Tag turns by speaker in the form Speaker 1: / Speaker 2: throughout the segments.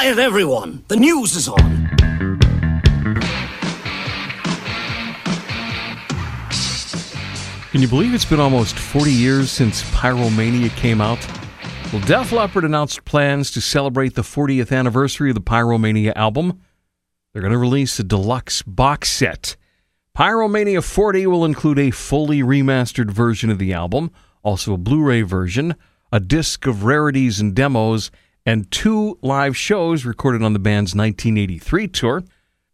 Speaker 1: Quiet, everyone! The news is on!
Speaker 2: Can you believe it's been almost 40 years since Pyromania came out? Well, Def Leppard announced plans to celebrate the 40th anniversary of the Pyromania album. They're going to release a deluxe box set. Pyromania 40 will include a fully remastered version of the album, also a Blu ray version, a disc of rarities and demos, and two live shows recorded on the band's 1983 tour.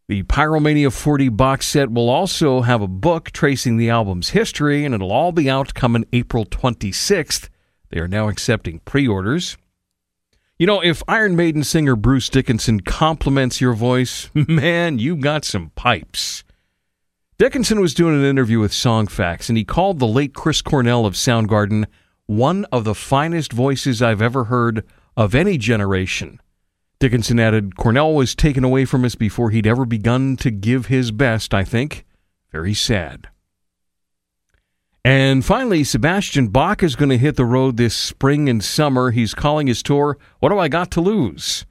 Speaker 2: The Pyromania 40 box set will also have a book tracing the album's history, and it'll all be out coming April 26th. They are now accepting pre orders. You know, if Iron Maiden singer Bruce Dickinson compliments your voice, man, you got some pipes. Dickinson was doing an interview with Songfacts, and he called the late Chris Cornell of Soundgarden one of the finest voices I've ever heard of any generation. Dickinson added, Cornell was taken away from us before he'd ever begun to give his best, I think. Very sad. And finally, Sebastian Bach is going to hit the road this spring and summer. He's calling his tour, What Do I Got to Lose?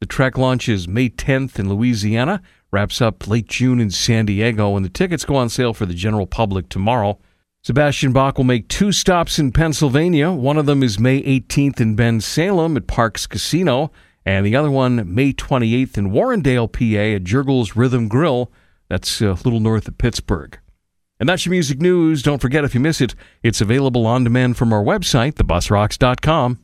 Speaker 2: The trek launches May 10th in Louisiana, wraps up late June in San Diego, and the tickets go on sale for the general public tomorrow. Sebastian Bach will make two stops in Pennsylvania. One of them is May 18th in Bensalem at Parx Casino and the other one May 28th in Warrendale, PA at Jergel's Rhythm Grill. That's uh, a little north of Pittsburgh. And that's your music news. Don't forget if you miss it, it's available on demand from our website, thebusrocks.com.